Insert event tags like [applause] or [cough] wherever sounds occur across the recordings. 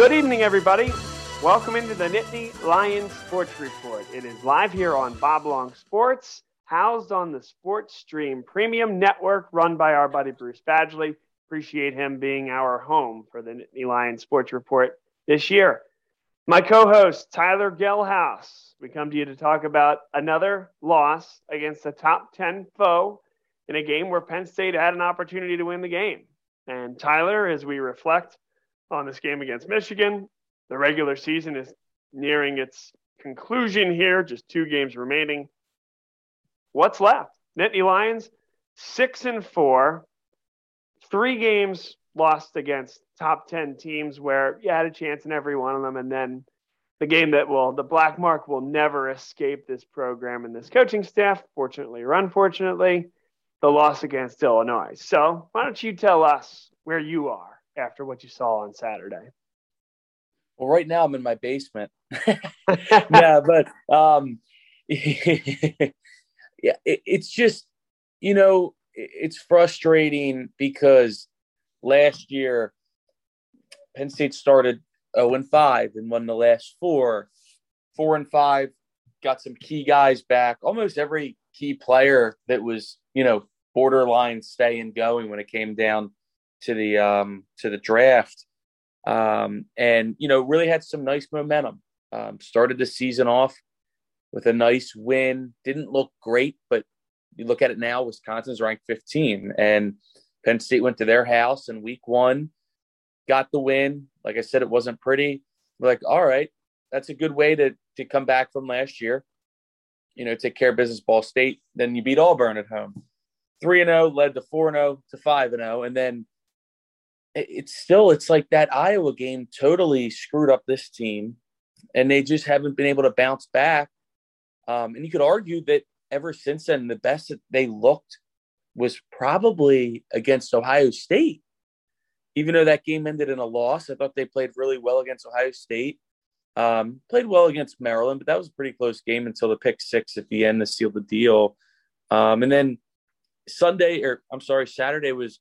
Good evening, everybody. Welcome into the Nittany Lions Sports Report. It is live here on Bob Long Sports, housed on the Sports Stream Premium Network, run by our buddy Bruce Badgley. Appreciate him being our home for the Nittany Lions Sports Report this year. My co-host Tyler Gehlhaus. We come to you to talk about another loss against a top 10 foe in a game where Penn State had an opportunity to win the game. And Tyler, as we reflect on this game against Michigan, the regular season is nearing its conclusion here, just two games remaining. What's left? Nittany Lions, six and four, three games lost against top 10 teams where you had a chance in every one of them. And then the game that will, the black mark will never escape this program and this coaching staff, fortunately or unfortunately, the loss against Illinois. So why don't you tell us where you are after what you saw on Saturday? Well, right now I'm in my basement. [laughs] [laughs] yeah, but um, [laughs] yeah, it, it's just you know it's frustrating because last year Penn State started 0 and 5 and won the last four, four and five, got some key guys back. Almost every key player that was you know borderline staying going when it came down to the um, to the draft um, and you know really had some nice momentum. Um, started the season off with a nice win. Didn't look great, but you look at it now. Wisconsin's ranked 15, and Penn State went to their house in Week One, got the win. Like I said, it wasn't pretty. We're like, all right, that's a good way to to come back from last year. You know, take care of business. Ball State. Then you beat Auburn at home. Three and zero oh, led to four and zero oh to five and zero, and then it's still it's like that Iowa game totally screwed up this team, and they just haven't been able to bounce back. Um, and you could argue that ever since then, the best that they looked was probably against Ohio State. Even though that game ended in a loss, I thought they played really well against Ohio State. Um, played well against Maryland, but that was a pretty close game until the pick six at the end to seal the deal. Um, and then Sunday, or I'm sorry, Saturday was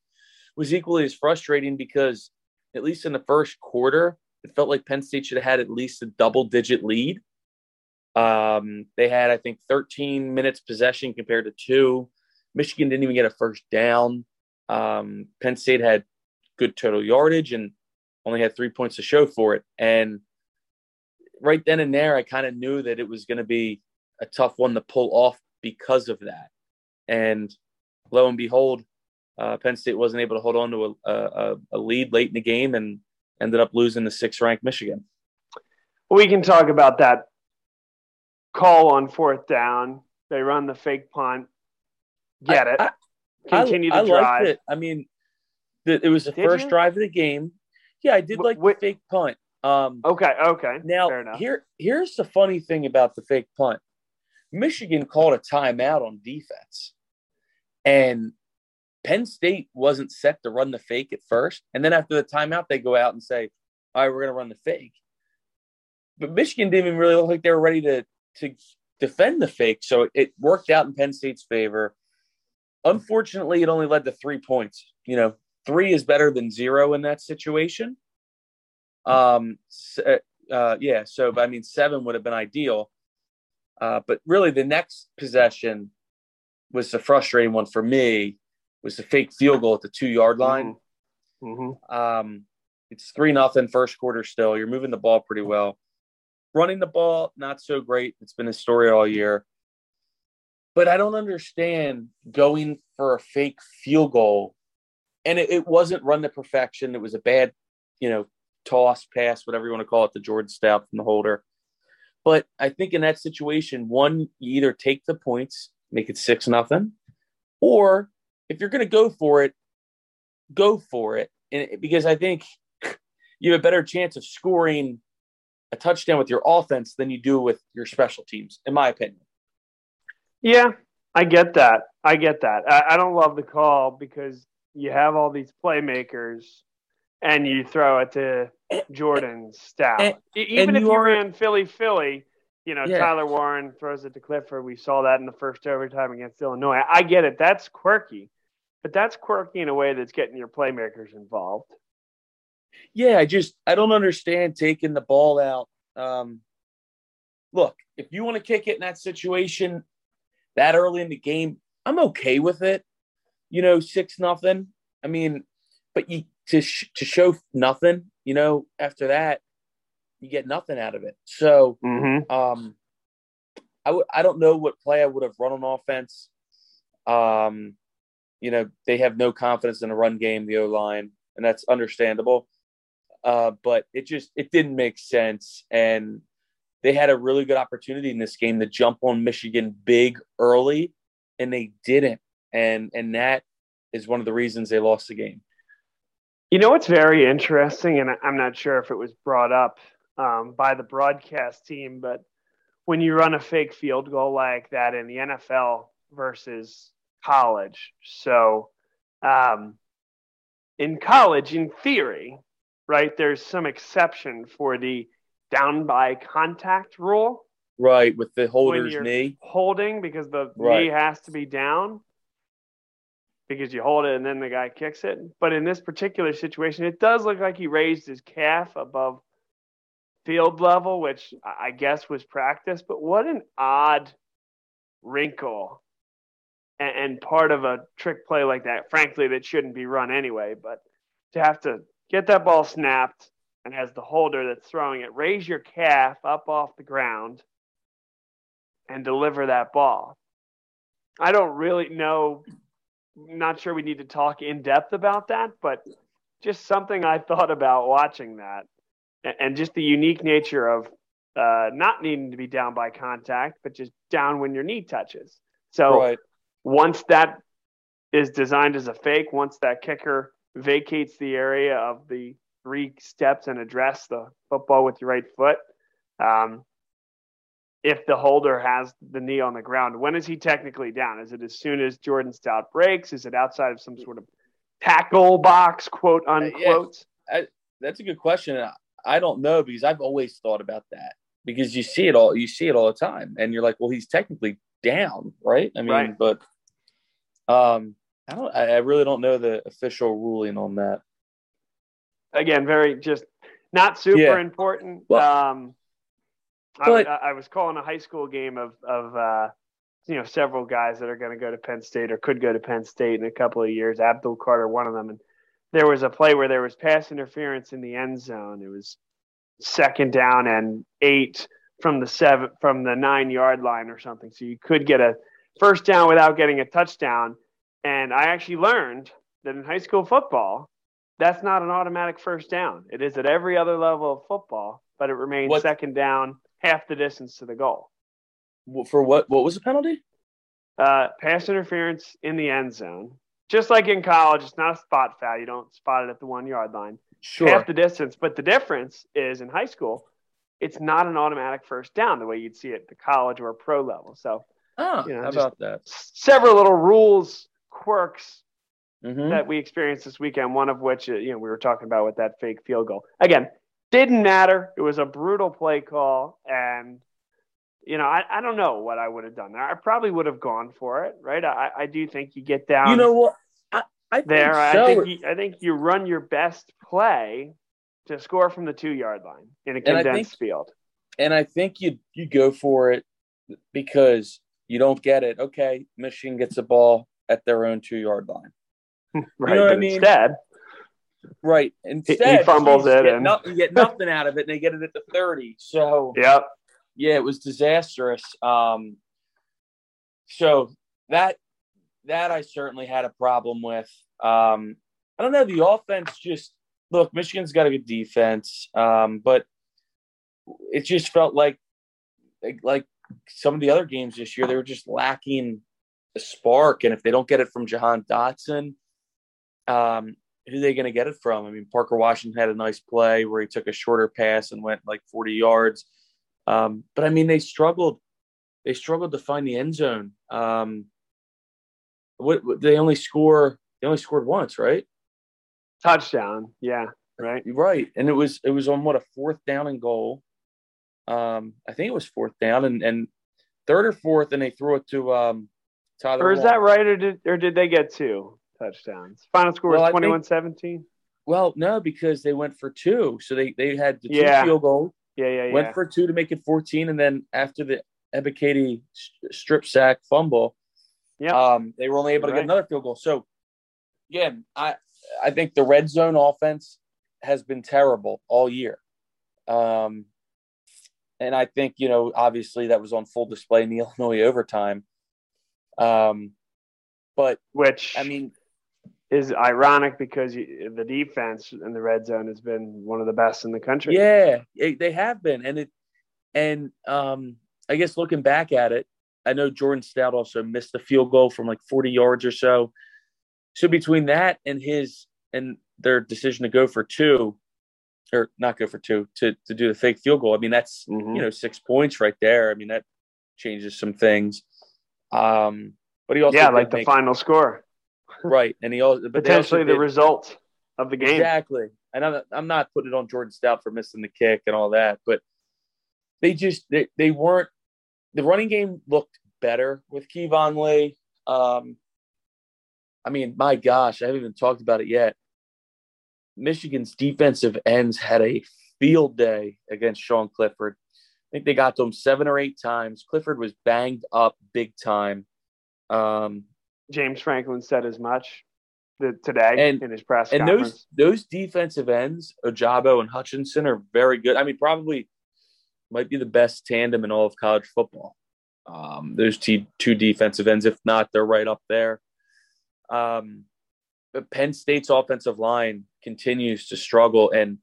was equally as frustrating because at least in the first quarter, it felt like Penn State should have had at least a double digit lead. Um, they had, I think, 13 minutes possession compared to two. Michigan didn't even get a first down. Um, Penn State had good total yardage and only had three points to show for it. And right then and there, I kind of knew that it was going to be a tough one to pull off because of that. And lo and behold, uh, Penn State wasn't able to hold on to a, a, a lead late in the game and ended up losing to sixth ranked Michigan. We can talk about that call on fourth down. They run the fake punt. Get I, it. I, Continue I, to drive. It. I mean, the, it was the did first you? drive of the game. Yeah, I did like the fake punt. Um, okay, okay. Now here, here's the funny thing about the fake punt. Michigan called a timeout on defense, and Penn State wasn't set to run the fake at first. And then after the timeout, they go out and say, all right, we're going to run the fake. But Michigan didn't even really look like they were ready to, to defend the fake. So it worked out in Penn State's favor. Unfortunately, it only led to three points. You know, three is better than zero in that situation. Um, uh, uh yeah. So, I mean, seven would have been ideal. Uh, but really, the next possession was the frustrating one for me was a fake field goal at the two yard line. Mm-hmm. mm-hmm. Um, it's three nothing first quarter still. You're moving the ball pretty well. Running the ball, not so great. It's been a story all year. But I don't understand going for a fake field goal. And it, it wasn't run to perfection. It was a bad, you know, toss, pass, whatever you want to call it, the Jordan Stout from the holder. But I think in that situation, one, you either take the points, make it six nothing, or if you're going to go for it, go for it. And because I think you have a better chance of scoring a touchdown with your offense than you do with your special teams, in my opinion. Yeah, I get that. I get that. I, I don't love the call because you have all these playmakers and you throw it to Jordan Stout. Even if you, are, ran Philly Philly, you know, yeah. Tyler Warren throws it to Clifford. We saw that in the first overtime against Illinois. I get it. That's quirky but that's quirky in a way that's getting your playmakers involved. Yeah, I just I don't understand taking the ball out. Um, look, if you want to kick it in that situation that early in the game, I'm okay with it. You know, six nothing. I mean, but you to sh- to show nothing. You know, after that, you get nothing out of it. So, Mm-hmm. um, I w- I don't know what play I would have run on offense. Um, you know, they have no confidence in the run game, the O line, and that's understandable. Uh, but it just it didn't make sense, and they had a really good opportunity in this game to jump on Michigan big early, and they didn't, and and that is one of the reasons they lost the game. You know what's very interesting, and I'm not sure if it was brought up um, by the broadcast team, but when you run a fake field goal like that in the NFL versus college, so um, in college, in theory, right, there's some exception for the down by contact rule, Right with the holder's knee. holding because the Right. knee has to be down because you hold it and then the guy kicks it. But in this particular situation, it does look like he raised his calf above field level, which I guess was practice. But what an odd wrinkle and, and part of a trick play like that, frankly, that shouldn't be run anyway. But to have to get that ball snapped and as the holder that's throwing it, raise your calf up off the ground and deliver that ball. I don't really know. Not sure we need to talk in depth about that, but just something I thought about watching that, and just the unique nature of uh, not needing to be down by contact, but just down when your knee touches. So Right. Once that is designed as a fake, once that kicker vacates the area of the three steps and address the football with your right foot, um, if the holder has the knee on the ground, when is he technically down? Is it as soon as Jordan Stout breaks? Is it outside of some sort of tackle box, quote unquote? That's a good question. I- I don't know because I've always thought about that because you see it all you see it all the time and you're like, well, he's technically down, right? I mean, Right. but um I don't I really don't know the official ruling on that. Again, very just not super Yeah. important. Well, um, but- I, I was calling a high school game of of uh, you know several guys that are going to go to Penn State or could go to Penn State in a couple of years. Abdul Carter, one of them, and there was a play where there was pass interference in the end zone. It was second down and eight from the seven from the nine yard line or something. So you could get a first down without getting a touchdown. And I actually learned that in high school football, that's not an automatic first down. It is at every other level of football, but it remains What- second down, half the distance to the goal. For what what was the penalty? Uh, pass interference in the end zone. Just like in college, it's not a spot foul. You don't spot it at the one yard line. Sure. half the distance. But the difference is in high school, it's not an automatic first down the way you'd see it at the college or pro level. So oh, you know, how about that? several little rules, quirks Mhm. that we experienced this weekend. One of which, uh, you know, we were talking about with that fake field goal. Again, didn't matter. It was a brutal play call, and you know, I, I don't know what I would have done there. I probably would have gone for it, right? I, I do think you get down You know what? I, I think there. I think you, I think you run your best play to score from the two yard line in a condensed think- field. and I think you you go for it because you don't get it. Okay, Michigan gets the ball at their own two yard line. [laughs] Right. know what I mean? instead, Right. Instead, fumbles geez, you it get and- no- you get nothing out of it, and they get it at the thirty. So [laughs] yep. yeah, it was disastrous. Um, so that that I certainly had a problem with. Um, I don't know. The offense just look. Michigan's got a good defense, um, but it just felt like, like like some of the other games this year, they were just lacking a spark. And if they don't get it from Jahan Dotson, um, who are they going to get it from? I mean, Parker Washington had a nice play where he took a shorter pass and went like 40 yards. Um, but I mean, they struggled. They struggled to find the end zone. Um, what, what they only score? They only scored once, right? Touchdown. Yeah. Right. Right, and it was it was on what a fourth down and goal. Um, I think it was fourth down and and third or fourth, and they threw it to um Tyler. Or is Warren. that right? Or did, or did they get two touchdowns? Final score Well, was think- 21 17. Well, no, because they went for two. So they, they had the two Yeah. field goal, Yeah, yeah, yeah. went for two to make it 14. And then after the Ebiketie strip sack fumble, yeah, um, they were only able to Right. get another field goal. So, again, I, I think the red zone offense has been terrible all year. Um, and I think, you know, obviously that was on full display in the [laughs] Illinois overtime. Um, but Which I mean, is ironic because you, the defense in the red zone has been one of the best in the country. Yeah, it, they have been, and it, and um, I guess looking back at it, I know Jordan Stout also missed the field goal from like forty yards or so. So between that and his and their decision to go for two, or not go for two, to to do the fake field goal, I mean that's Mhm. you know six points right there. I mean that changes some things. Um, but he also yeah, like the make- final score, right, and he also they also potentially the did- result of the game. Exactly. And I'm, I'm not putting it on Jordan Stout for missing the kick and all that, but they just they, they weren't the running game looked better with Keyvone Lee. Um, I mean, my gosh, I haven't even talked about it yet. Michigan's defensive ends had a field day against Sean Clifford. I think they got to him seven or eight times. Clifford was banged up big time. Um, James Franklin said as much today And- in his press and conference. those those defensive ends, Ojabo and Hutchinson, are very good. I mean, probably might be the best tandem in all of college football. Um, those two, two defensive ends, if not, they're right up there. Um, but Penn State's offensive line continues to struggle, and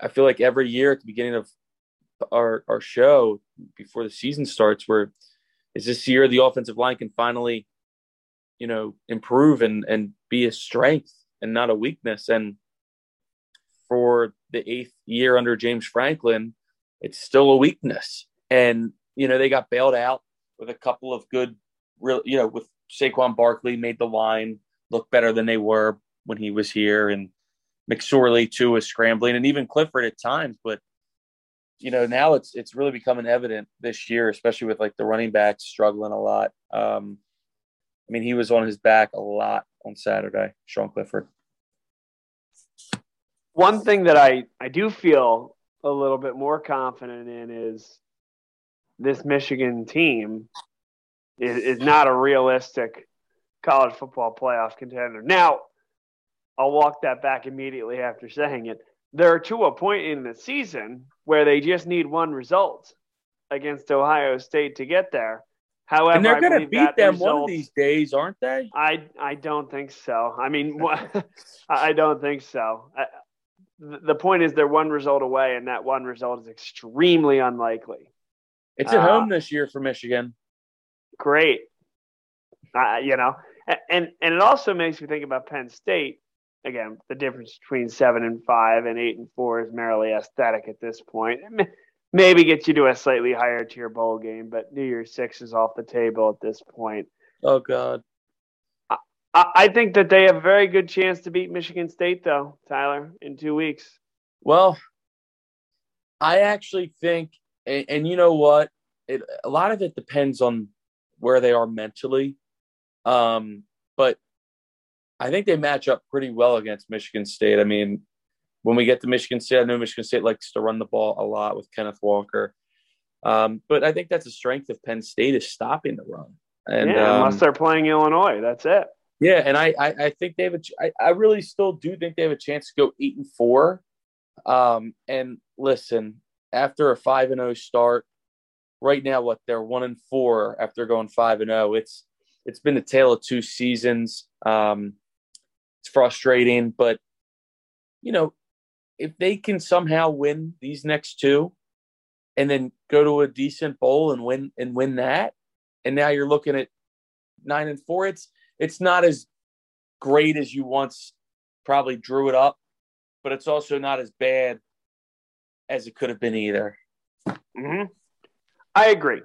I feel like every year at the beginning of our our show before the season starts, where is this year the offensive line can finally, you know, improve and and be a strength and not a weakness. And for the eighth year under James Franklin, it's still a weakness. And you know, they got bailed out with a couple of good, real, you know, with Saquon Barkley made the line look better than they were when he was here, and McSorley too was scrambling, and even Clifford at times. But you know, now it's it's really becoming evident this year, especially with like the running backs struggling a lot. Um, I mean, he was on his back a lot on Saturday, Sean Clifford. One thing that I, I do feel a little bit more confident in is this Michigan team is, is not a realistic college football playoff contender. Now, I'll walk that back immediately after saying it. They're to a point in the season where they just need one result against Ohio State to get there. However, and they're going to beat them one of these days, aren't they? I I don't think so. I mean, [laughs] I don't think so. I, the the point is they're one result away, and that one result is extremely unlikely. It's at Uh, home this year for Michigan. Great, uh, you know, and and it also makes me think about Penn State. Again, the difference between seven and five and eight and four is merely aesthetic at this point. Maybe get you to a slightly higher tier bowl game, but New Year's Six is off the table at this point. Oh God, I, I think that they have a very good chance to beat Michigan State, though, Tyler, in two weeks. Well, I actually think, and, and you know what, it, a lot of it depends on where they are mentally. Um, but I think they match up pretty well against Michigan State. I mean, when we get to Michigan State, I know Michigan State likes to run the ball a lot with Kenneth Walker. Um, but I think that's a strength of Penn State is stopping the run. And yeah, um, they're playing Illinois, that's it. Yeah, and I, I, I think they have a, I, I really still do think they have a chance to go eight and four. Um, and listen, after a five and zero start, right now, what they're one and four after going five and zero. It's it's been a tale of two seasons. Um, it's frustrating, but you know, if they can somehow win these next two, and then go to a decent bowl and win and win that, and now you're looking at nine and four. It's it's not as great as you once probably drew it up, but it's also not as bad as it could have been either. hmm I agree.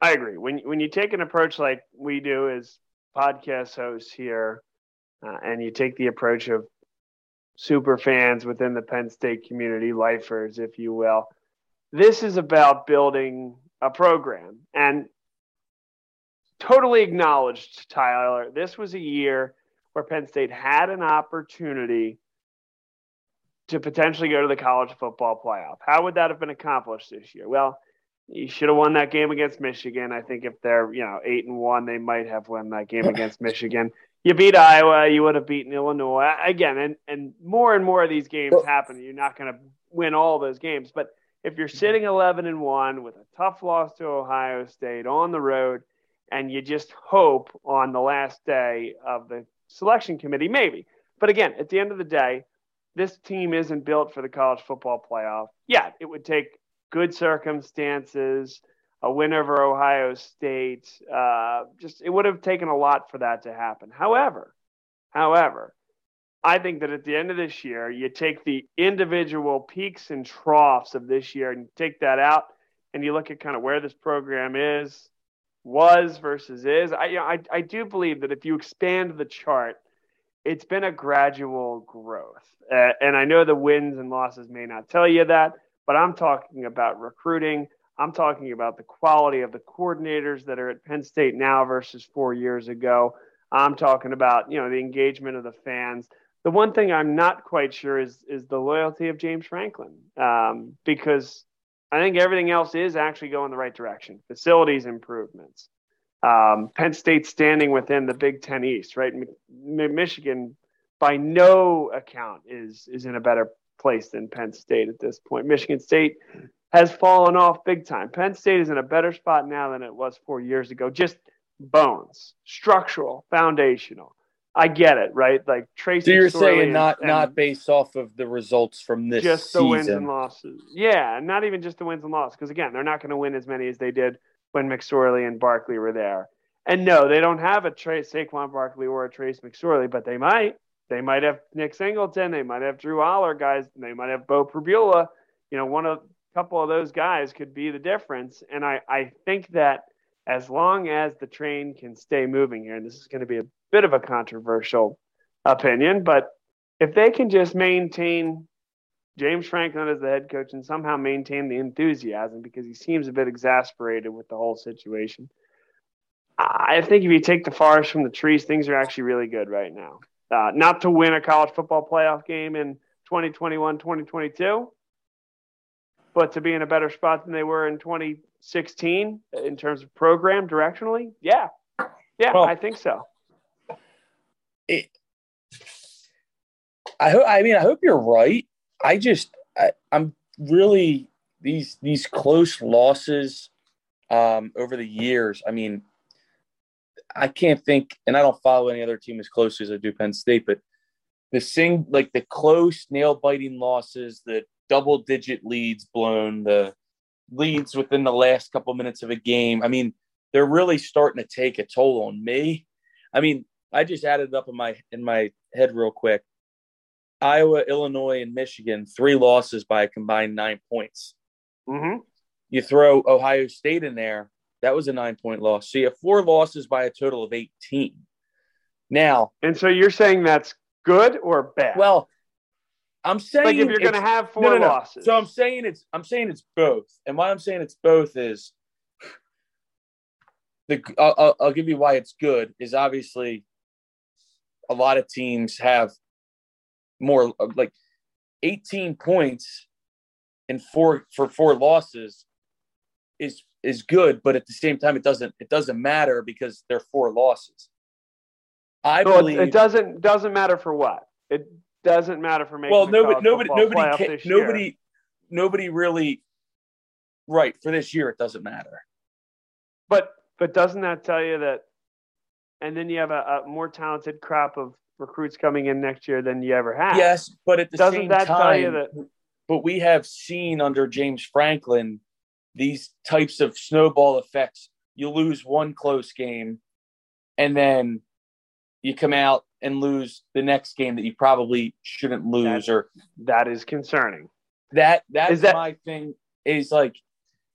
I agree. When when you take an approach like we do as podcast hosts here, uh, and you take the approach of super fans within the Penn State community, lifers, if you will, this is about building a program and totally acknowledged, Tyler. This was a year where Penn State had an opportunity to potentially go to the college football playoff. How would that have been accomplished this year? Well, you should have won that game against Michigan. I think if they're, you know, eight and one, they might have won that game against [laughs] Michigan. You beat Iowa, you would have beaten Illinois. Again, and, and more and more of these games happen. You're not going to win all those games. But if you're sitting 11 and one with a tough loss to Ohio State on the road, and you just hope on the last day of the selection committee, maybe. But again, at the end of the day, this team isn't built for the college football playoff. Yeah, it would take good circumstances, a win over Ohio State. Uh, just it would have taken a lot for that to happen. However, however, I think that at the end of this year, you take the individual peaks and troughs of this year and take that out, and you look at kind of where this program is, was versus is. I, you know, I, I do believe that if you expand the chart, it's been a gradual growth. Uh, and I know the wins and losses may not tell you that, but I'm talking about recruiting. I'm talking about the quality of the coordinators that are at Penn State now versus four years ago. I'm talking about you know the engagement of the fans. The one thing I'm not quite sure is is the loyalty of James Franklin um, because I think everything else is actually going the right direction. Facilities improvements, um, Penn State standing within the Big Ten East, right? M- Michigan, by no account, is is in a better place than Penn State at this point. Michigan State has fallen off big time. Penn State is in a better spot now than it was four years ago. Just bones, structural, foundational. I get it, right? Like Tracy. So you're saying not and, not based off of the results from this just season. the wins and losses. Yeah, not even just the wins and losses, because again, they're not going to win as many as they did when McSorley and Barkley were there. And no, they don't have a Trace Saquon Barkley or a Trace McSorley, but they might. They might have Nick Singleton. They might have Drew Allar guys. They might have Bo Pribula. You know, one of a couple of those guys could be the difference. And I, I think that as long as the train can stay moving here, and this is going to be a bit of a controversial opinion, but if they can just maintain James Franklin as the head coach and somehow maintain the enthusiasm because he seems a bit exasperated with the whole situation. I think if you take the forest from the trees, things are actually really good right now. Uh, not to win a college football playoff game in 2021, 2022, but to be in a better spot than they were in 2016 in terms of program directionally. Yeah. Yeah, well, I think so. It, I hope, I mean, I hope you're right. I just I, am really these these close losses um, over the years. I mean, I can't think, and I don't follow any other team as closely as I do Penn State, but the sing like the close nail biting losses, the double digit leads blown, the leads within the last couple minutes of a game. I mean, they're really starting to take a toll on me. I mean, I just added up in my in my head real quick. Iowa, Illinois, and Michigan, three losses by a combined nine points. Mm-hmm. You throw Ohio State in there, that was a nine point loss. So you have four losses by a total of 18. Now, and so you're saying that's good or bad? Well, I'm saying like if you're going to have four no, no, no. losses. So I'm saying it's I'm saying it's both. And why I'm saying it's both is the I'll, I'll give you why it's good is obviously a lot of teams have more like 18 points and four for four losses is is good, but at the same time, it doesn't it doesn't matter because they're four losses. I so believe it doesn't doesn't matter for what it doesn't matter for making. Well, nobody nobody nobody can, nobody nobody really right for this year. It doesn't matter. But but doesn't that tell you that? And then you have a, a more talented crop of recruits coming in next year than you ever had. Yes, but at the Doesn't same that time, tell you that? But we have seen under James Franklin these types of snowball effects. You lose one close game, and then you come out and lose the next game that you probably shouldn't lose. That, or that is concerning. That that is that, my thing. Is like,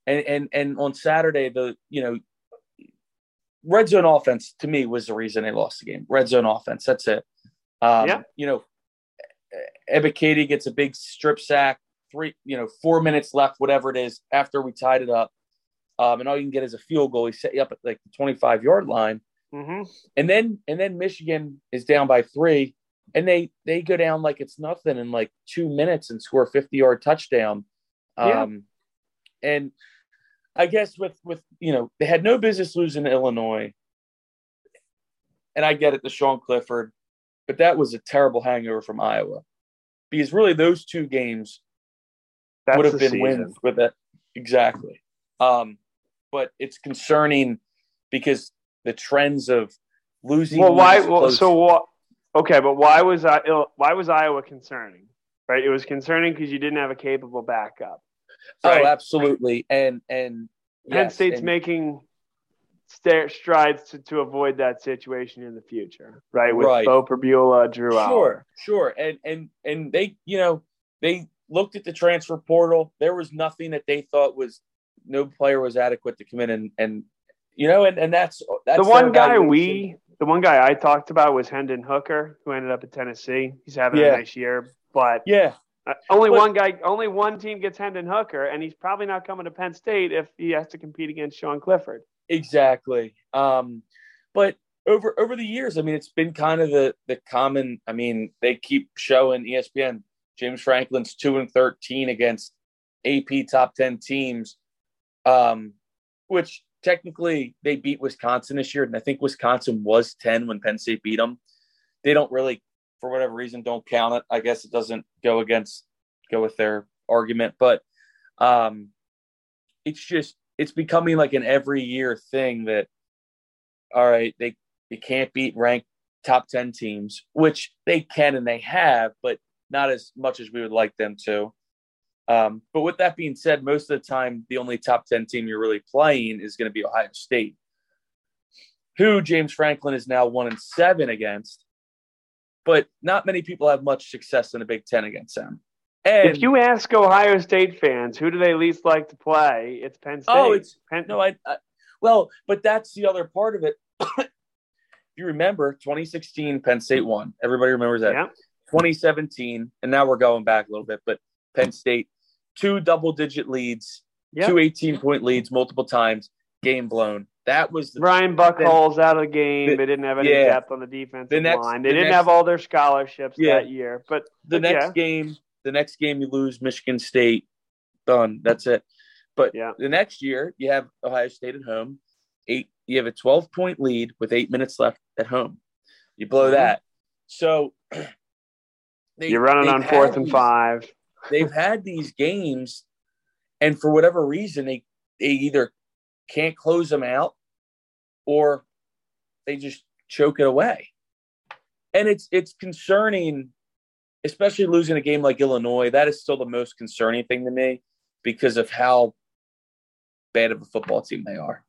and and and on Saturday the you know red zone offense to me was the reason they lost the game. Red zone offense. That's it. Um, yeah. You know, Ebiketie gets a big strip sack, three, you know, four minutes left, whatever it is, after we tied it up. Um, and all you can get is a field goal. He set you up at like the 25 yard line. Mm-hmm. And then, and then Michigan is down by three. and they they go down like it's nothing in like two minutes and score a 50 yard touchdown. Yeah. Um, and I guess with with you know they had no business losing to Illinois, and I get it, the Sean Clifford, but that was a terrible hangover from Iowa, because really those two games That's would have been season. wins with it. exactly. Um, but it's concerning because the trends of losing. Well, why? Well, so what? Okay, but why was I? Why was Iowa concerning? Right, it was concerning because you didn't have a capable backup. Right? oh, absolutely, and and Penn yes, State's and- making strides to, to avoid that situation in the future, right? With Right. Bo Pribula, Drew. Sure, sure, and and and they, you know, they looked at the transfer portal. There was nothing that they thought was no player was adequate to come in and and you know, and and that's that's the one guy we, the one guy I talked about was Hendon Hooker, who ended up at Tennessee. He's having Yeah. a nice year, but yeah, uh, only But- one guy, only one team gets Hendon Hooker, and he's probably not coming to Penn State if he has to compete against Sean Clifford. exactly. Um, but over over the years, I mean, it's been kind of the the common. I mean, they keep showing ESPN James Franklin's two and thirteen against AP top ten teams, um, which technically they beat Wisconsin this year, and I think Wisconsin was ten when Penn State beat them. They don't really, for whatever reason, don't count it. I guess it doesn't go against go with their argument, but um, it's just it's becoming like an every year thing that all right, they they can't beat ranked top 10 teams, which they can and they have, but not as much as we would like them to. Um, but with that being said, most of the time, the only top 10 team you're really playing is going to be Ohio State, who James Franklin is now one and seven against. But not many people have much success in the Big Ten against them. And if you ask Ohio State fans who do they least like to play, it's Penn State. Oh, it's- Penn, No, I, I well, but that's the other part of it. [coughs] if you remember, 2016 Penn State won. Everybody remembers that. yeah. 2017, and now we're going back a little bit, but Penn State, two double digit leads, Yeah. two 18 point leads multiple times, game blown. That was the Ryan Buchholz out of the game. the- they didn't have any yeah. depth on the defensive The next- line. They the didn't next- have all their scholarships Yeah. that year. But the but next yeah. game. The next game you lose Michigan State, done. That's it. But Yeah. the next year you have Ohio State at home. Eight. You have a 12 point lead with eight minutes left at home. You blow Mhm. that. So [clears throat] they, you're running on fourth and these- five. They've had these games, and for whatever reason, they they either can't close them out, or they just choke it away. And it's it's concerning, especially losing a game like Illinois. That is still the most concerning thing to me because of how bad of a football team they are.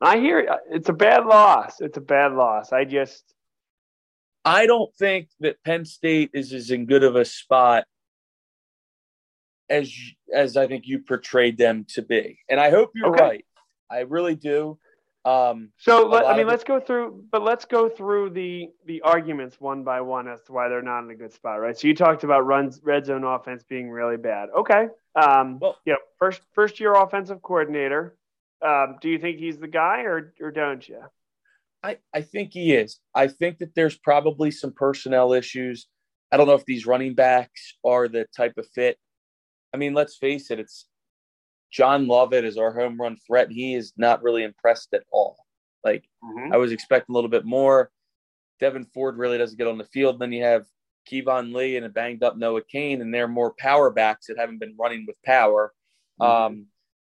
I hear it's a bad loss. It's a bad loss. I just I don't think that Penn State is as in good of a spot as as I think you portrayed them to be, and I hope you're Okay. right. I really do. Um, so. Let, I mean, let's go through. But let's go through the the arguments one by one as to why they're not in a good spot, right? So you talked about runs red zone offense being really bad. Okay. Um, Well- you know, first first year offensive coordinator. Um, do you think he's the guy, or or don't you? I I think he is. I think that there's probably some personnel issues. I don't know if these running backs are the type of fit. I mean, let's face it. It's John Lovett is our home run threat. He is not really impressed at all. Like I was expecting a little bit more. Devyn Ford really doesn't get on the field. Then you have Keyvone Lee and a banged up Noah Cain, and they're more power backs that haven't been running with power. Um,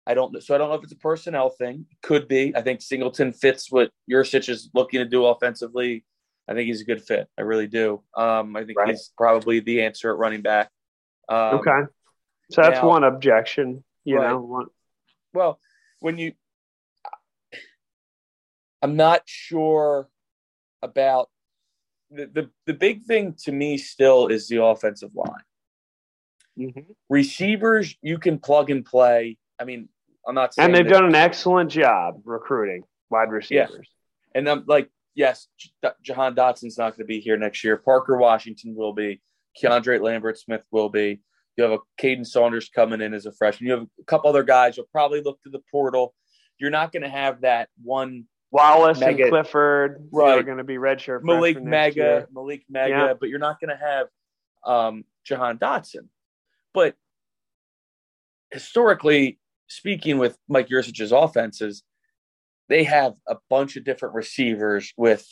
I don't know. So I don't know if it's a personnel thing. Could be. I think Singleton fits what Yurcich is looking to do offensively. I think he's a good fit. I really do. Um, I think Right. he's probably the answer at running back. Um, okay. So that's now- one objection. You Right. know, one, Well, when you, I'm not sure about the, the the big thing to me still is the offensive line. Receivers, you can plug and play. I mean, I'm not saying and they've done an excellent job recruiting wide receivers. and I'm like, yes, J- Jahan Dotson's not going to be here next year. Parker Washington will be. Keandre Lambert Smith will be. You have a Caden Saunders coming in as a freshman. You have a couple other guys. You'll probably look to the portal. You're not going to have that one Wallace Mega, and Clifford right. are going to be redshirt. Malick Meiga, year. Malick Meiga, yeah. but you're not going to have um, Jahan Dotson. But historically speaking, with Mike Yurcich's offenses, they have a bunch of different receivers with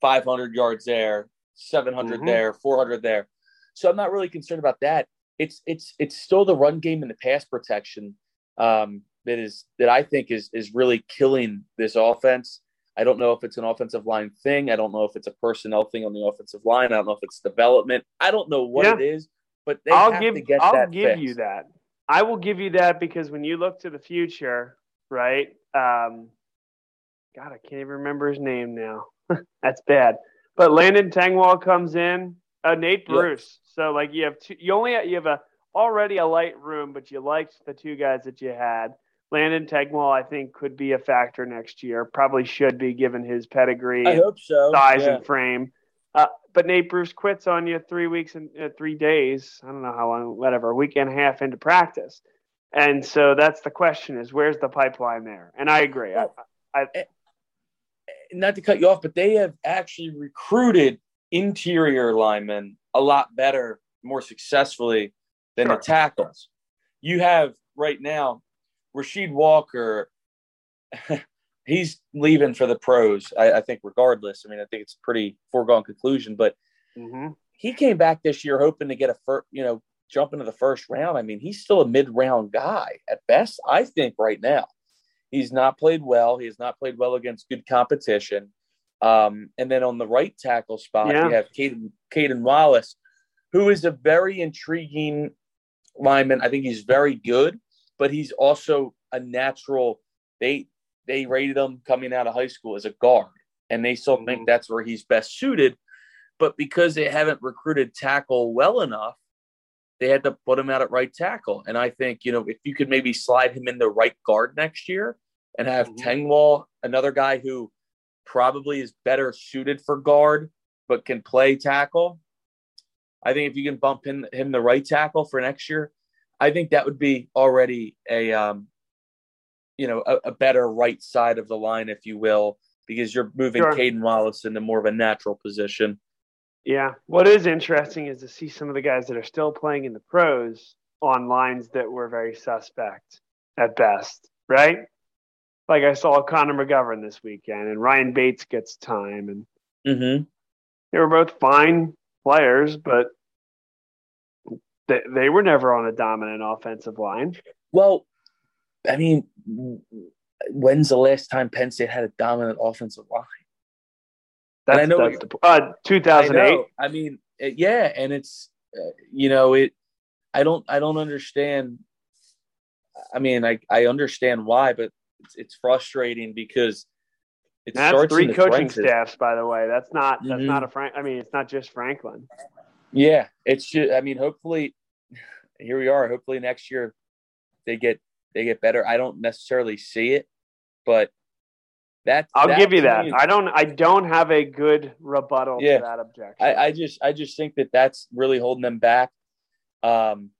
500 yards there, 700 mm-hmm. there, 400 there. So I'm not really concerned about that. It's it's it's still the run game and the pass protection um, that is that I think is is really killing this offense. I don't know if it's an offensive line thing. I don't know if it's a personnel thing on the offensive line. I don't know if it's development. I don't know what yeah. it is, but they I'll have give, to get I'll give fixed. you that. I will give you that because when you look to the future, right? Um, God, I can't even remember his name now. [laughs] That's bad. But Landon Tengwall comes in. Uh, Nate Bruce. Yep. So like you have two. You only you have a already a light room, but you liked the two guys that you had. Landon Tengwall, I think, could be a factor next year. Probably should be given his pedigree, I hope so. size, yeah. and frame. But Nate Bruce quits on you three weeks and uh, three days. I don't know how long, whatever, a week and a half into practice. And so that's the question: is where's the pipeline there? And I agree. I, I, eh, not to cut you off, but they have actually recruited interior linemen a lot better, more successfully than sure. the tackles. You have right now Rasheed Walker. [laughs] he's leaving for the pros. I, I, think, regardless. I mean, I think it's a pretty foregone conclusion. But mm-hmm. he came back this year hoping to get a first, you know, jump into the first round. I mean, he's still a mid-round guy at best. I think right now, he's not played well. He has not played well against good competition. Um, and then on the right tackle spot, yeah. you have Caden, Caden Wallace, who is a very intriguing lineman. I think he's very good, but he's also a natural. They they rated him coming out of high school as a guard, and they still think mm-hmm. that's where he's best suited. But because they haven't recruited tackle well enough, they had to put him out at right tackle. And I think, you know, if you could maybe slide him in the right guard next year and have mm-hmm. Tengwall, another guy who probably is better suited for guard but can play tackle. I think if you can bump him, him the right tackle for next year, I think that would be already a um, you know, a, a, better right side of the line, if you will, because you're moving sure. Caden Wallace into more of a natural position. Yeah. What is interesting is to see some of the guys that are still playing in the pros on lines that were very suspect at best, right? Like I saw Connor McGovern this weekend, and Ryan Bates gets time, and mm-hmm. they were both fine players, but they, they were never on a dominant offensive line. Well, I mean, when's the last time Penn State had a dominant offensive line? That's, and I know that's the, uh, 2008. I, I mean, it, yeah, and it's uh, you know it. I don't I don't understand. I mean, I I understand why, but it's, it's frustrating because it that's three coaching trenches. staffs, by the way. That's not that's mm-hmm. not a Frank. I mean, it's not just Franklin. Yeah, it's just. I mean, hopefully, here we are. Hopefully, next year they get they get better. I don't necessarily see it, but that I'll that give you that. I don't I don't have a good rebuttal yeah, to that objection. I, I just I just think that that's really holding them back. Um,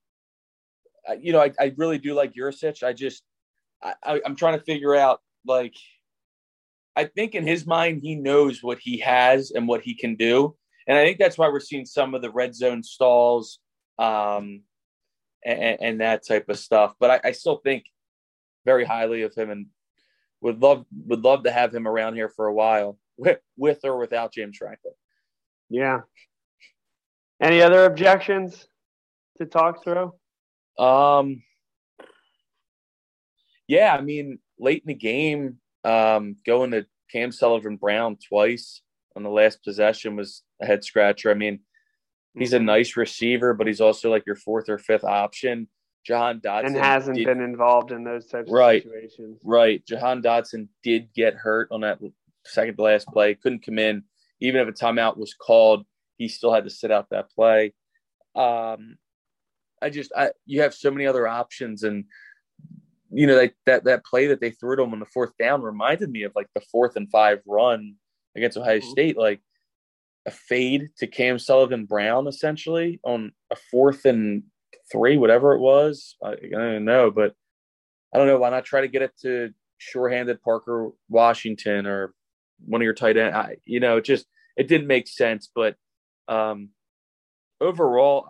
you know, I, I really do like Yurcich. I just I, I I'm trying to figure out like I think in his mind he knows what he has and what he can do, and I think that's why we're seeing some of the red zone stalls. Um, and, and that type of stuff. But I, I, still think very highly of him and would love would love to have him around here for a while with, with or without James Franklin. Yeah. Any other objections to talk through? Um. Yeah, I mean, late in the game, um, going to Cam Sullivan Brown twice on the last possession was a head scratcher. I mean, He's a mm-hmm. nice receiver, but he's also like your fourth or fifth option. Jahan Dotson and hasn't did, been involved in those types right, of situations. Right. Jahan Dotson did get hurt on that second to last play. Couldn't come in. Even if a timeout was called, he still had to sit out that play. Um, I just I you have so many other options and you know that that that play that they threw to him on the fourth down reminded me of like the fourth and five run against Ohio mm-hmm. State. Like a fade to Cam Sullivan Brown essentially on a fourth and three, whatever it was. I, I don't know, but I don't know. Why not try to get it to shorthanded Parker Washington or one of your tight end. I, you know, it just it didn't make sense. But um, overall,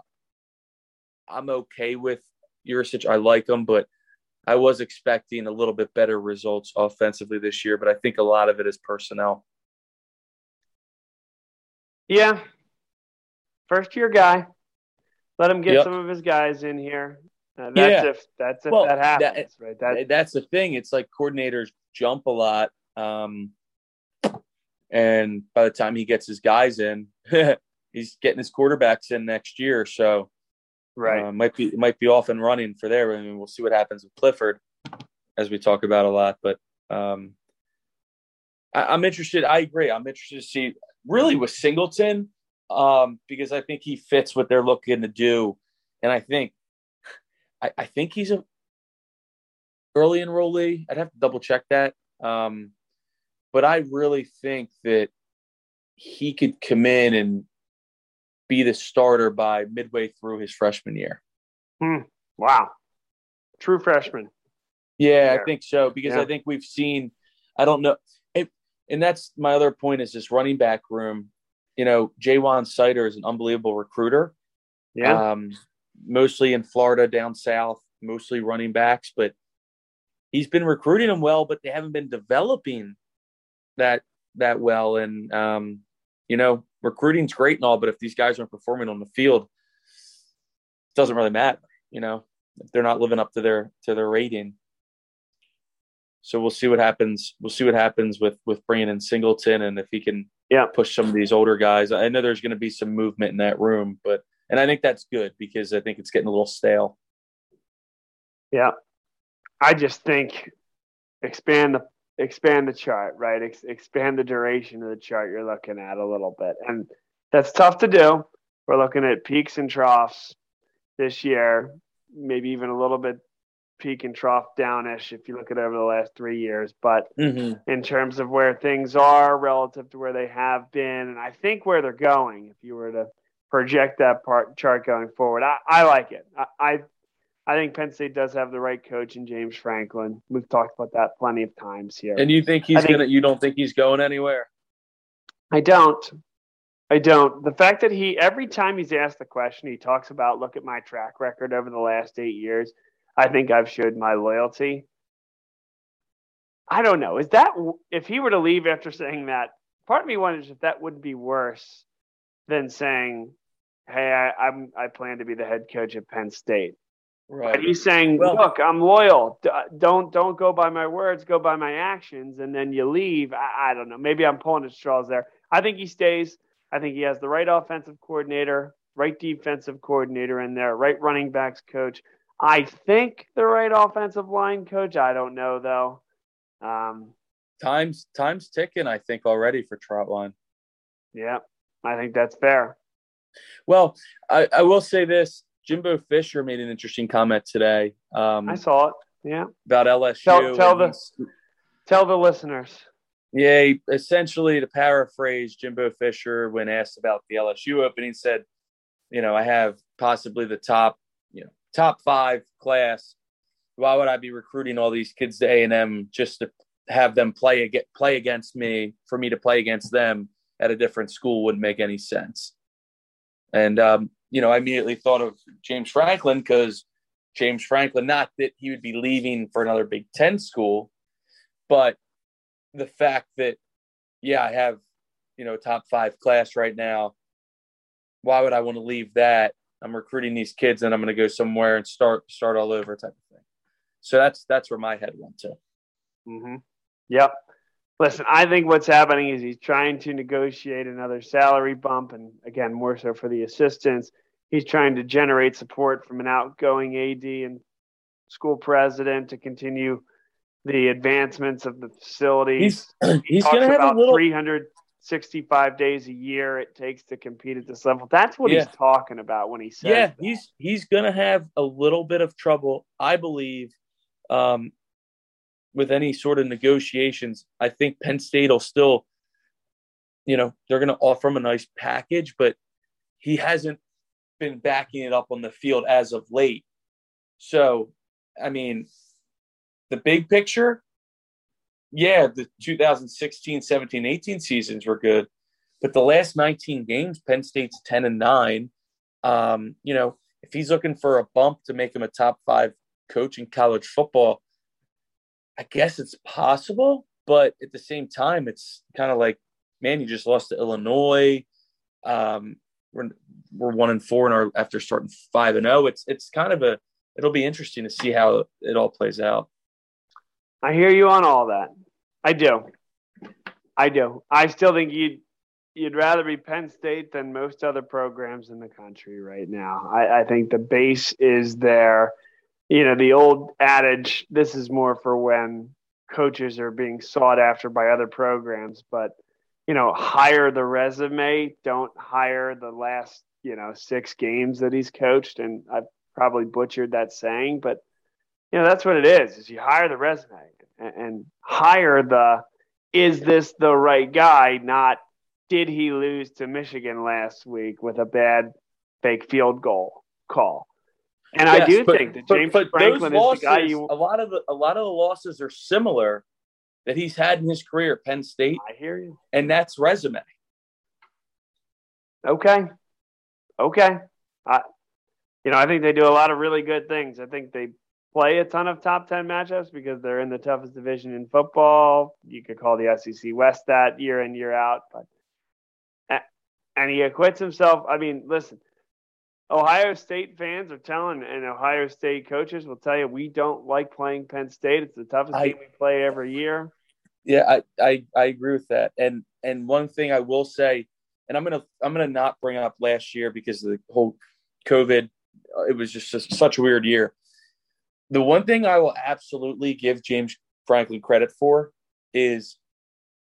I'm okay with Yurcich. I like him, but I was expecting a little bit better results offensively this year. But I think a lot of it is personnel. Yeah, first year guy. Let him get yep. some of his guys in here. Uh, that's yeah. if that's if well, that happens, that, right? That, that's the thing. It's like coordinators jump a lot. Um, and by the time he gets his guys in, [laughs] he's getting his quarterbacks in next year. So right, uh, might be might be off and running for there. I mean, we'll see what happens with Clifford, as we talk about a lot. But um, I, am interested. I agree. I'm interested to see really with Singleton um, because I think he fits what they're looking to do, and I think I, I think he's a early enrollee. I'd have to double check that. Um, but I really think that he could come in and be the starter by midway through his freshman year. Hmm. Wow. True freshman. Yeah, I think so because yeah. I think we've seen, I don't know. And that's my other point is this running back room. You know, Ja'Juan Seider is an unbelievable recruiter. Yeah. Um, mostly in Florida, down south, mostly running backs, but he's been recruiting them well, but they haven't been developing that that well. And um, you know, recruiting's great and all, but if these guys aren't performing on the field, it doesn't really matter. You know, if they're not living up to their to their rating. So we'll see what happens. We'll see what happens with with bringing in Singleton and if he can yeah push some of these older guys. I know there's going to be some movement in that room, but and I think that's good because I think it's getting a little stale. Yeah, I just think expand the expand the chart, right? Ex- expand the duration of the chart you're looking at a little bit, and that's tough to do. We're looking at peaks and troughs this year, maybe even a little bit peak and trough downish if you look at over the last three years. But mm-hmm. in terms of where things are relative to where they have been, and I think where they're going, if you were to project that part chart going forward. I, I like it. I, I, I think Penn State does have the right coach in James Franklin. We've talked about that plenty of times here. And you think he's think, gonna? You don't think he's going anywhere? I don't. I don't. The fact that he every time he's asked the question, he talks about look at my track record over the last eight years. I think I've showed my loyalty. I don't know. Is that if he were to leave after saying that? Part of me wonders if that wouldn't be worse than saying hey, I, am I plan to be the head coach at Penn State. Right. But he's saying, well, look, I'm loyal. Uh, don't don't go by my words, go by my actions, and then you leave. I, I don't know. Maybe I'm pulling at straws there. I think he stays. I think he has the right offensive coordinator, right defensive coordinator in there, right running backs coach. I think the right offensive line coach. I don't know though. Um, times times ticking. I think already for Trautwein. Yeah, I think that's fair. Well, I, I will say this: Jimbo Fisher made an interesting comment today. Um, I saw it. Yeah, about LSU. Tell, tell the tell the listeners. Yeah, he, essentially to paraphrase Jimbo Fisher when asked about the LSU opening, said, "You know, I have possibly the top, top five class. Why would I be recruiting all these kids to A and M just to have them play get play against me for me to play against them at a different school? Wouldn't make any sense." And, um, you know, I immediately thought of James Franklin because James Franklin, not that he would be leaving for another Big Ten school, but the fact that, yeah, I have, you know, top five class right now. Why would I want to leave that? I'm recruiting these kids and I'm going to go somewhere and start start all over type of thing. So that's that's where my head went to. Mm-hmm. Yep. Listen, I think what's happening is he's trying to negotiate another salary bump, and again, more so for the assistants. He's trying to generate support from an outgoing AD and school president to continue the advancements of the facility. He's, [clears throat] he's going to have about a little 365 days a year it takes to compete at this level. That's what yeah. he's talking about when he says. Yeah, that. he's he's going to have a little bit of trouble, I believe, um, with any sort of negotiations, I think Penn State will still, you know, they're going to offer him a nice package, but he hasn't been backing it up on the field as of late. So, I mean, the big picture, yeah, the 2016, 17, 18 seasons were good, but the last 19 games, Penn State's 10 and 9. Um, you know, if he's looking for a bump to make him a top five coach in college football, I guess it's possible, but at the same time, it's kind of like, man, you just lost to Illinois. Um, we're, we're one and four in our after starting five and zero. Oh. It's it's kind of a it'll be interesting to see how it all plays out. I hear you on all that. I do. I do. I still think you'd you'd rather be Penn State than most other programs in the country right now. I, I think the base is there. You know, the old adage, this is more for when coaches are being sought after by other programs, but you know, hire the resume, don't hire the last, you know, six games that he's coached. And I've probably butchered that saying, but you know, that's what it is, is you hire the resume and, and hire the, is this the right guy? Not did he lose to Michigan last week with a bad fake field goal call? And yes, I do but, think that James but, but Franklin losses, is the guy you. A lot of the, a lot of the losses are similar that he's had in his career at Penn State. I hear you. And that's resume. Okay. Okay. I, you know, I think they do a lot of really good things. I think they play a ton of top 10 matchups because they're in the toughest division in football. You could call the SEC West that year in, year out. But, and he acquits himself. I mean, listen, Ohio State fans are telling, and Ohio State coaches will tell you, we don't like playing Penn State. It's the toughest I, game we play every year. Yeah, I, I, I agree with that. And and one thing I will say, and I'm gonna I'm gonna not bring up last year because of the whole COVID. Uh, it was just a, such a weird year. The one thing I will absolutely give James Franklin credit for is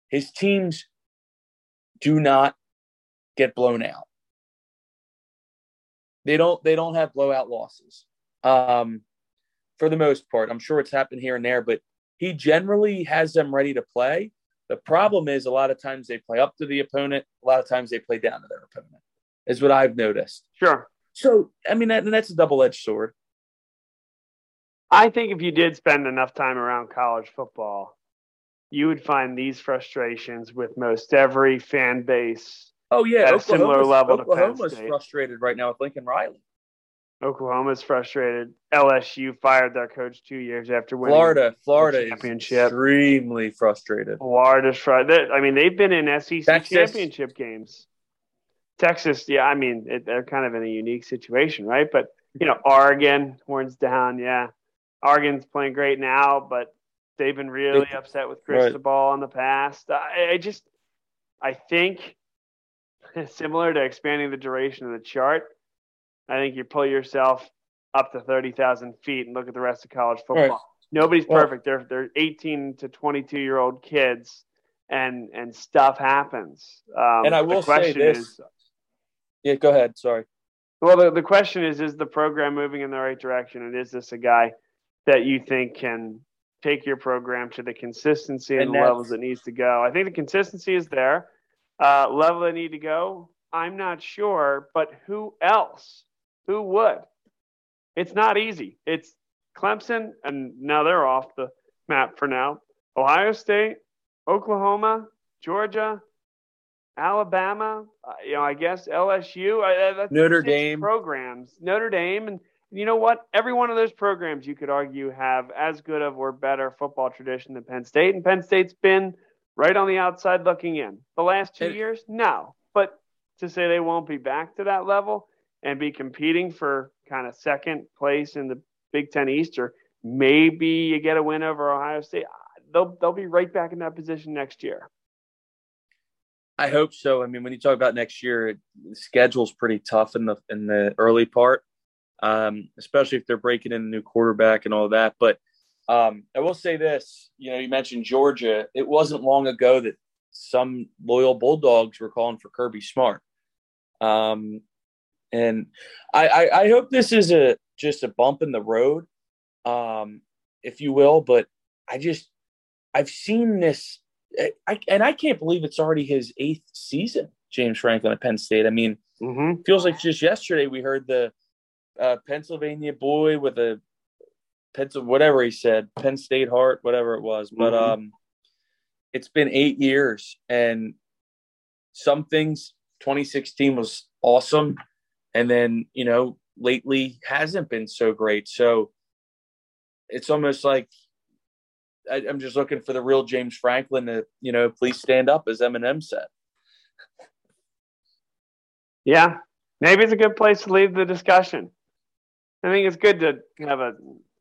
his teams do not get blown out they don't they don't have blowout losses um, for the most part. I'm sure it's happened here and there, but he generally has them ready to play. The problem is a lot of times they play up to the opponent. A lot of times they play down to their opponent. Is what I've noticed. Sure. So I mean, that, that's a double edged sword. I think if you did spend enough time around college football, you would find these frustrations with most every fan base Oh yeah, at a similar level Oklahoma's to Penn frustrated right now with Lincoln Riley. Oklahoma's frustrated. LSU fired their coach two years after winning. Florida, Florida championship. extremely frustrated. Florida's frustrated. I mean, they've been in SEC Texas. championship games. Texas, yeah, I mean, it, they're kind of in a unique situation, right? But you know, Oregon, horns down, yeah. Oregon's playing great now, but they've been really upset with Cristobal right. in the past. I, I just, I think [laughs] similar to expanding the duration of the chart. I think you pull yourself up to 30,000 feet and look at the rest of college football. Right. Nobody's well, perfect. They're, they're 18 to 22 year old kids and, and stuff happens. Um, and I will say this. Is, yeah, go ahead. Sorry. Well, the, the question is, is the program moving in the right direction? And is this a guy that you think can take your program to the consistency and, and the levels it needs to go? I think the consistency is there. Uh, level they need to go, I'm not sure, but who else? Who would? It's not easy. It's Clemson, and now they're off the map for now. Ohio State, Oklahoma, Georgia, Alabama. Uh, you know, I guess LSU. Uh, Notre Dame programs. Notre Dame, and you know what? Every one of those programs, you could argue, have as good of or better football tradition than Penn State, and Penn State's been right on the outside looking in. The last two years, no. But to say they won't be back to that level and be competing for kind of second place in the Big Ten East, or maybe you get a win over Ohio State, they'll they'll be right back in that position next year. I hope so. I mean, when you talk about next year, the schedule's pretty tough in the in the early part, um, especially if they're breaking in a new quarterback and all that. But um, I will say this, you know, you mentioned Georgia. It wasn't long ago that some loyal Bulldogs were calling for Kirby Smart. Um, and I, I, I, hope this is a just a bump in the road, um, if you will. But I just I've seen this, I, and I can't believe it's already his eighth season. James Franklin at Penn State. I mean, mm-hmm. feels like just yesterday we heard the uh, Pennsylvania boy with a Penn, whatever he said, Penn State heart, whatever it was. But mm-hmm. um, it's been eight years, and some things 2016 was awesome, and then you know lately hasn't been so great. So it's almost like I, am just looking for the real James Franklin to, you know, please stand up, as Eminem said. Yeah, maybe it's a good place to leave the discussion. I think it's good to have a.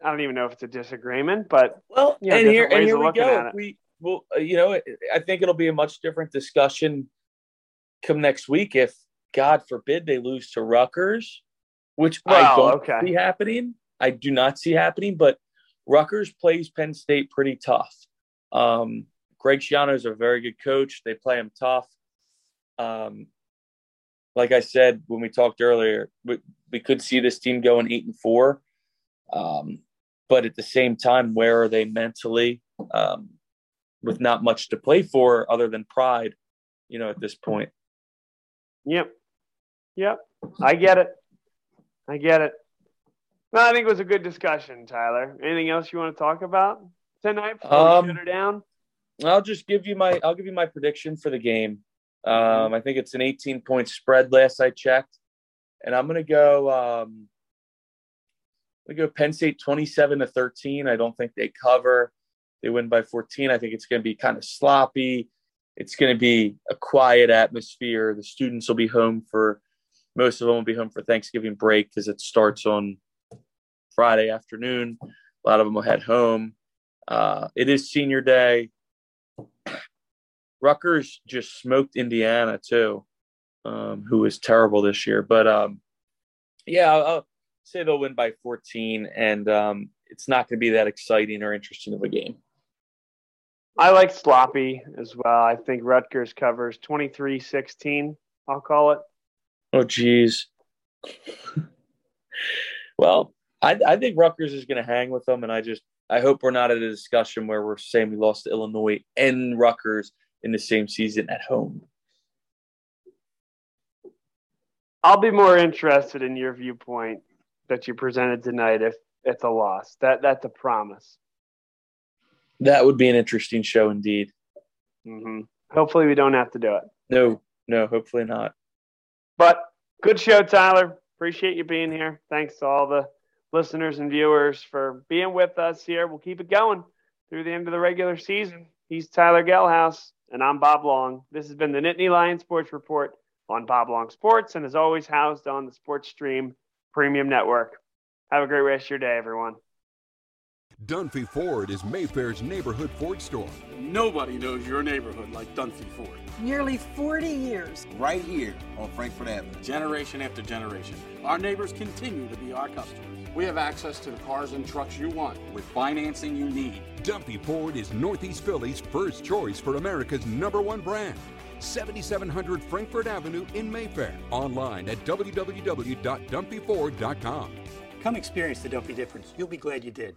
I don't even know if it's a disagreement, but well, you know, and here and here we go. We well, uh, you know, I think it'll be a much different discussion come next week if, God forbid, they lose to Rutgers, which well, I don't okay. see happening. I do not see happening, but Rutgers plays Penn State pretty tough. Um, Greg Schiano is a very good coach. They play him tough. Um, like I said when we talked earlier, we, we could see this team going eight and four. Um, but at the same time, where are they mentally um, with not much to play for other than pride, you know, at this point? Yep. Yep. I get it. I get it. No, I think it was a good discussion, Tyler. Anything else you want to talk about tonight before um, we shut her down? I'll just give you my I'll give you my prediction for the game. Um, I think it's an 18 point spread last I checked, and I'm gonna go. Um, we go Penn State 27 to 13. I don't think they cover. They win by 14. I think it's going to be kind of sloppy. It's going to be a quiet atmosphere. The students will be home for most of them will be home for Thanksgiving break because it starts on Friday afternoon. A lot of them will head home. Uh, it is senior day. Rutgers just smoked Indiana too, um, who was terrible this year. But um, yeah, I'll, I'll, say they'll win by 14, and um, it's not going to be that exciting or interesting of a game. I like sloppy as well. I think Rutgers covers 23 16, I'll call it. Oh, geez. well, I, I think Rutgers is going to hang with them, and I just I hope we're not at a discussion where we're saying we lost to Illinois and Rutgers in the same season at home. I'll be more interested in your viewpoint that you presented tonight if it's a loss. That that's a promise. That would be an interesting show indeed. Mm-hmm. Hopefully, we don't have to do it. No, no, hopefully not. But good show, Tyler. Appreciate you being here. Thanks to all the listeners and viewers for being with us here. We'll keep it going through the end of the regular season. He's Tyler Gehlhaus, and I'm Bob Long. This has been the Nittany Lion Sports Report on Bob Long Sports, and as always, housed on the Sports Stream Premium Network. Have a great rest of your day, everyone. Dunphy Ford is Mayfair's neighborhood Ford store. Nobody knows your neighborhood like Dunphy Ford. Nearly 40 years. Right here on Frankford Avenue. Generation after generation. Our neighbors continue to be our customers. We have access to the cars and trucks you want with financing you need. Dunphy Ford is Northeast Philly's first choice for America's number one brand. 7700 Frankford Avenue in Mayfair. Online at www.dunphyford.com. Come experience the Dunphy difference. You'll be glad you did.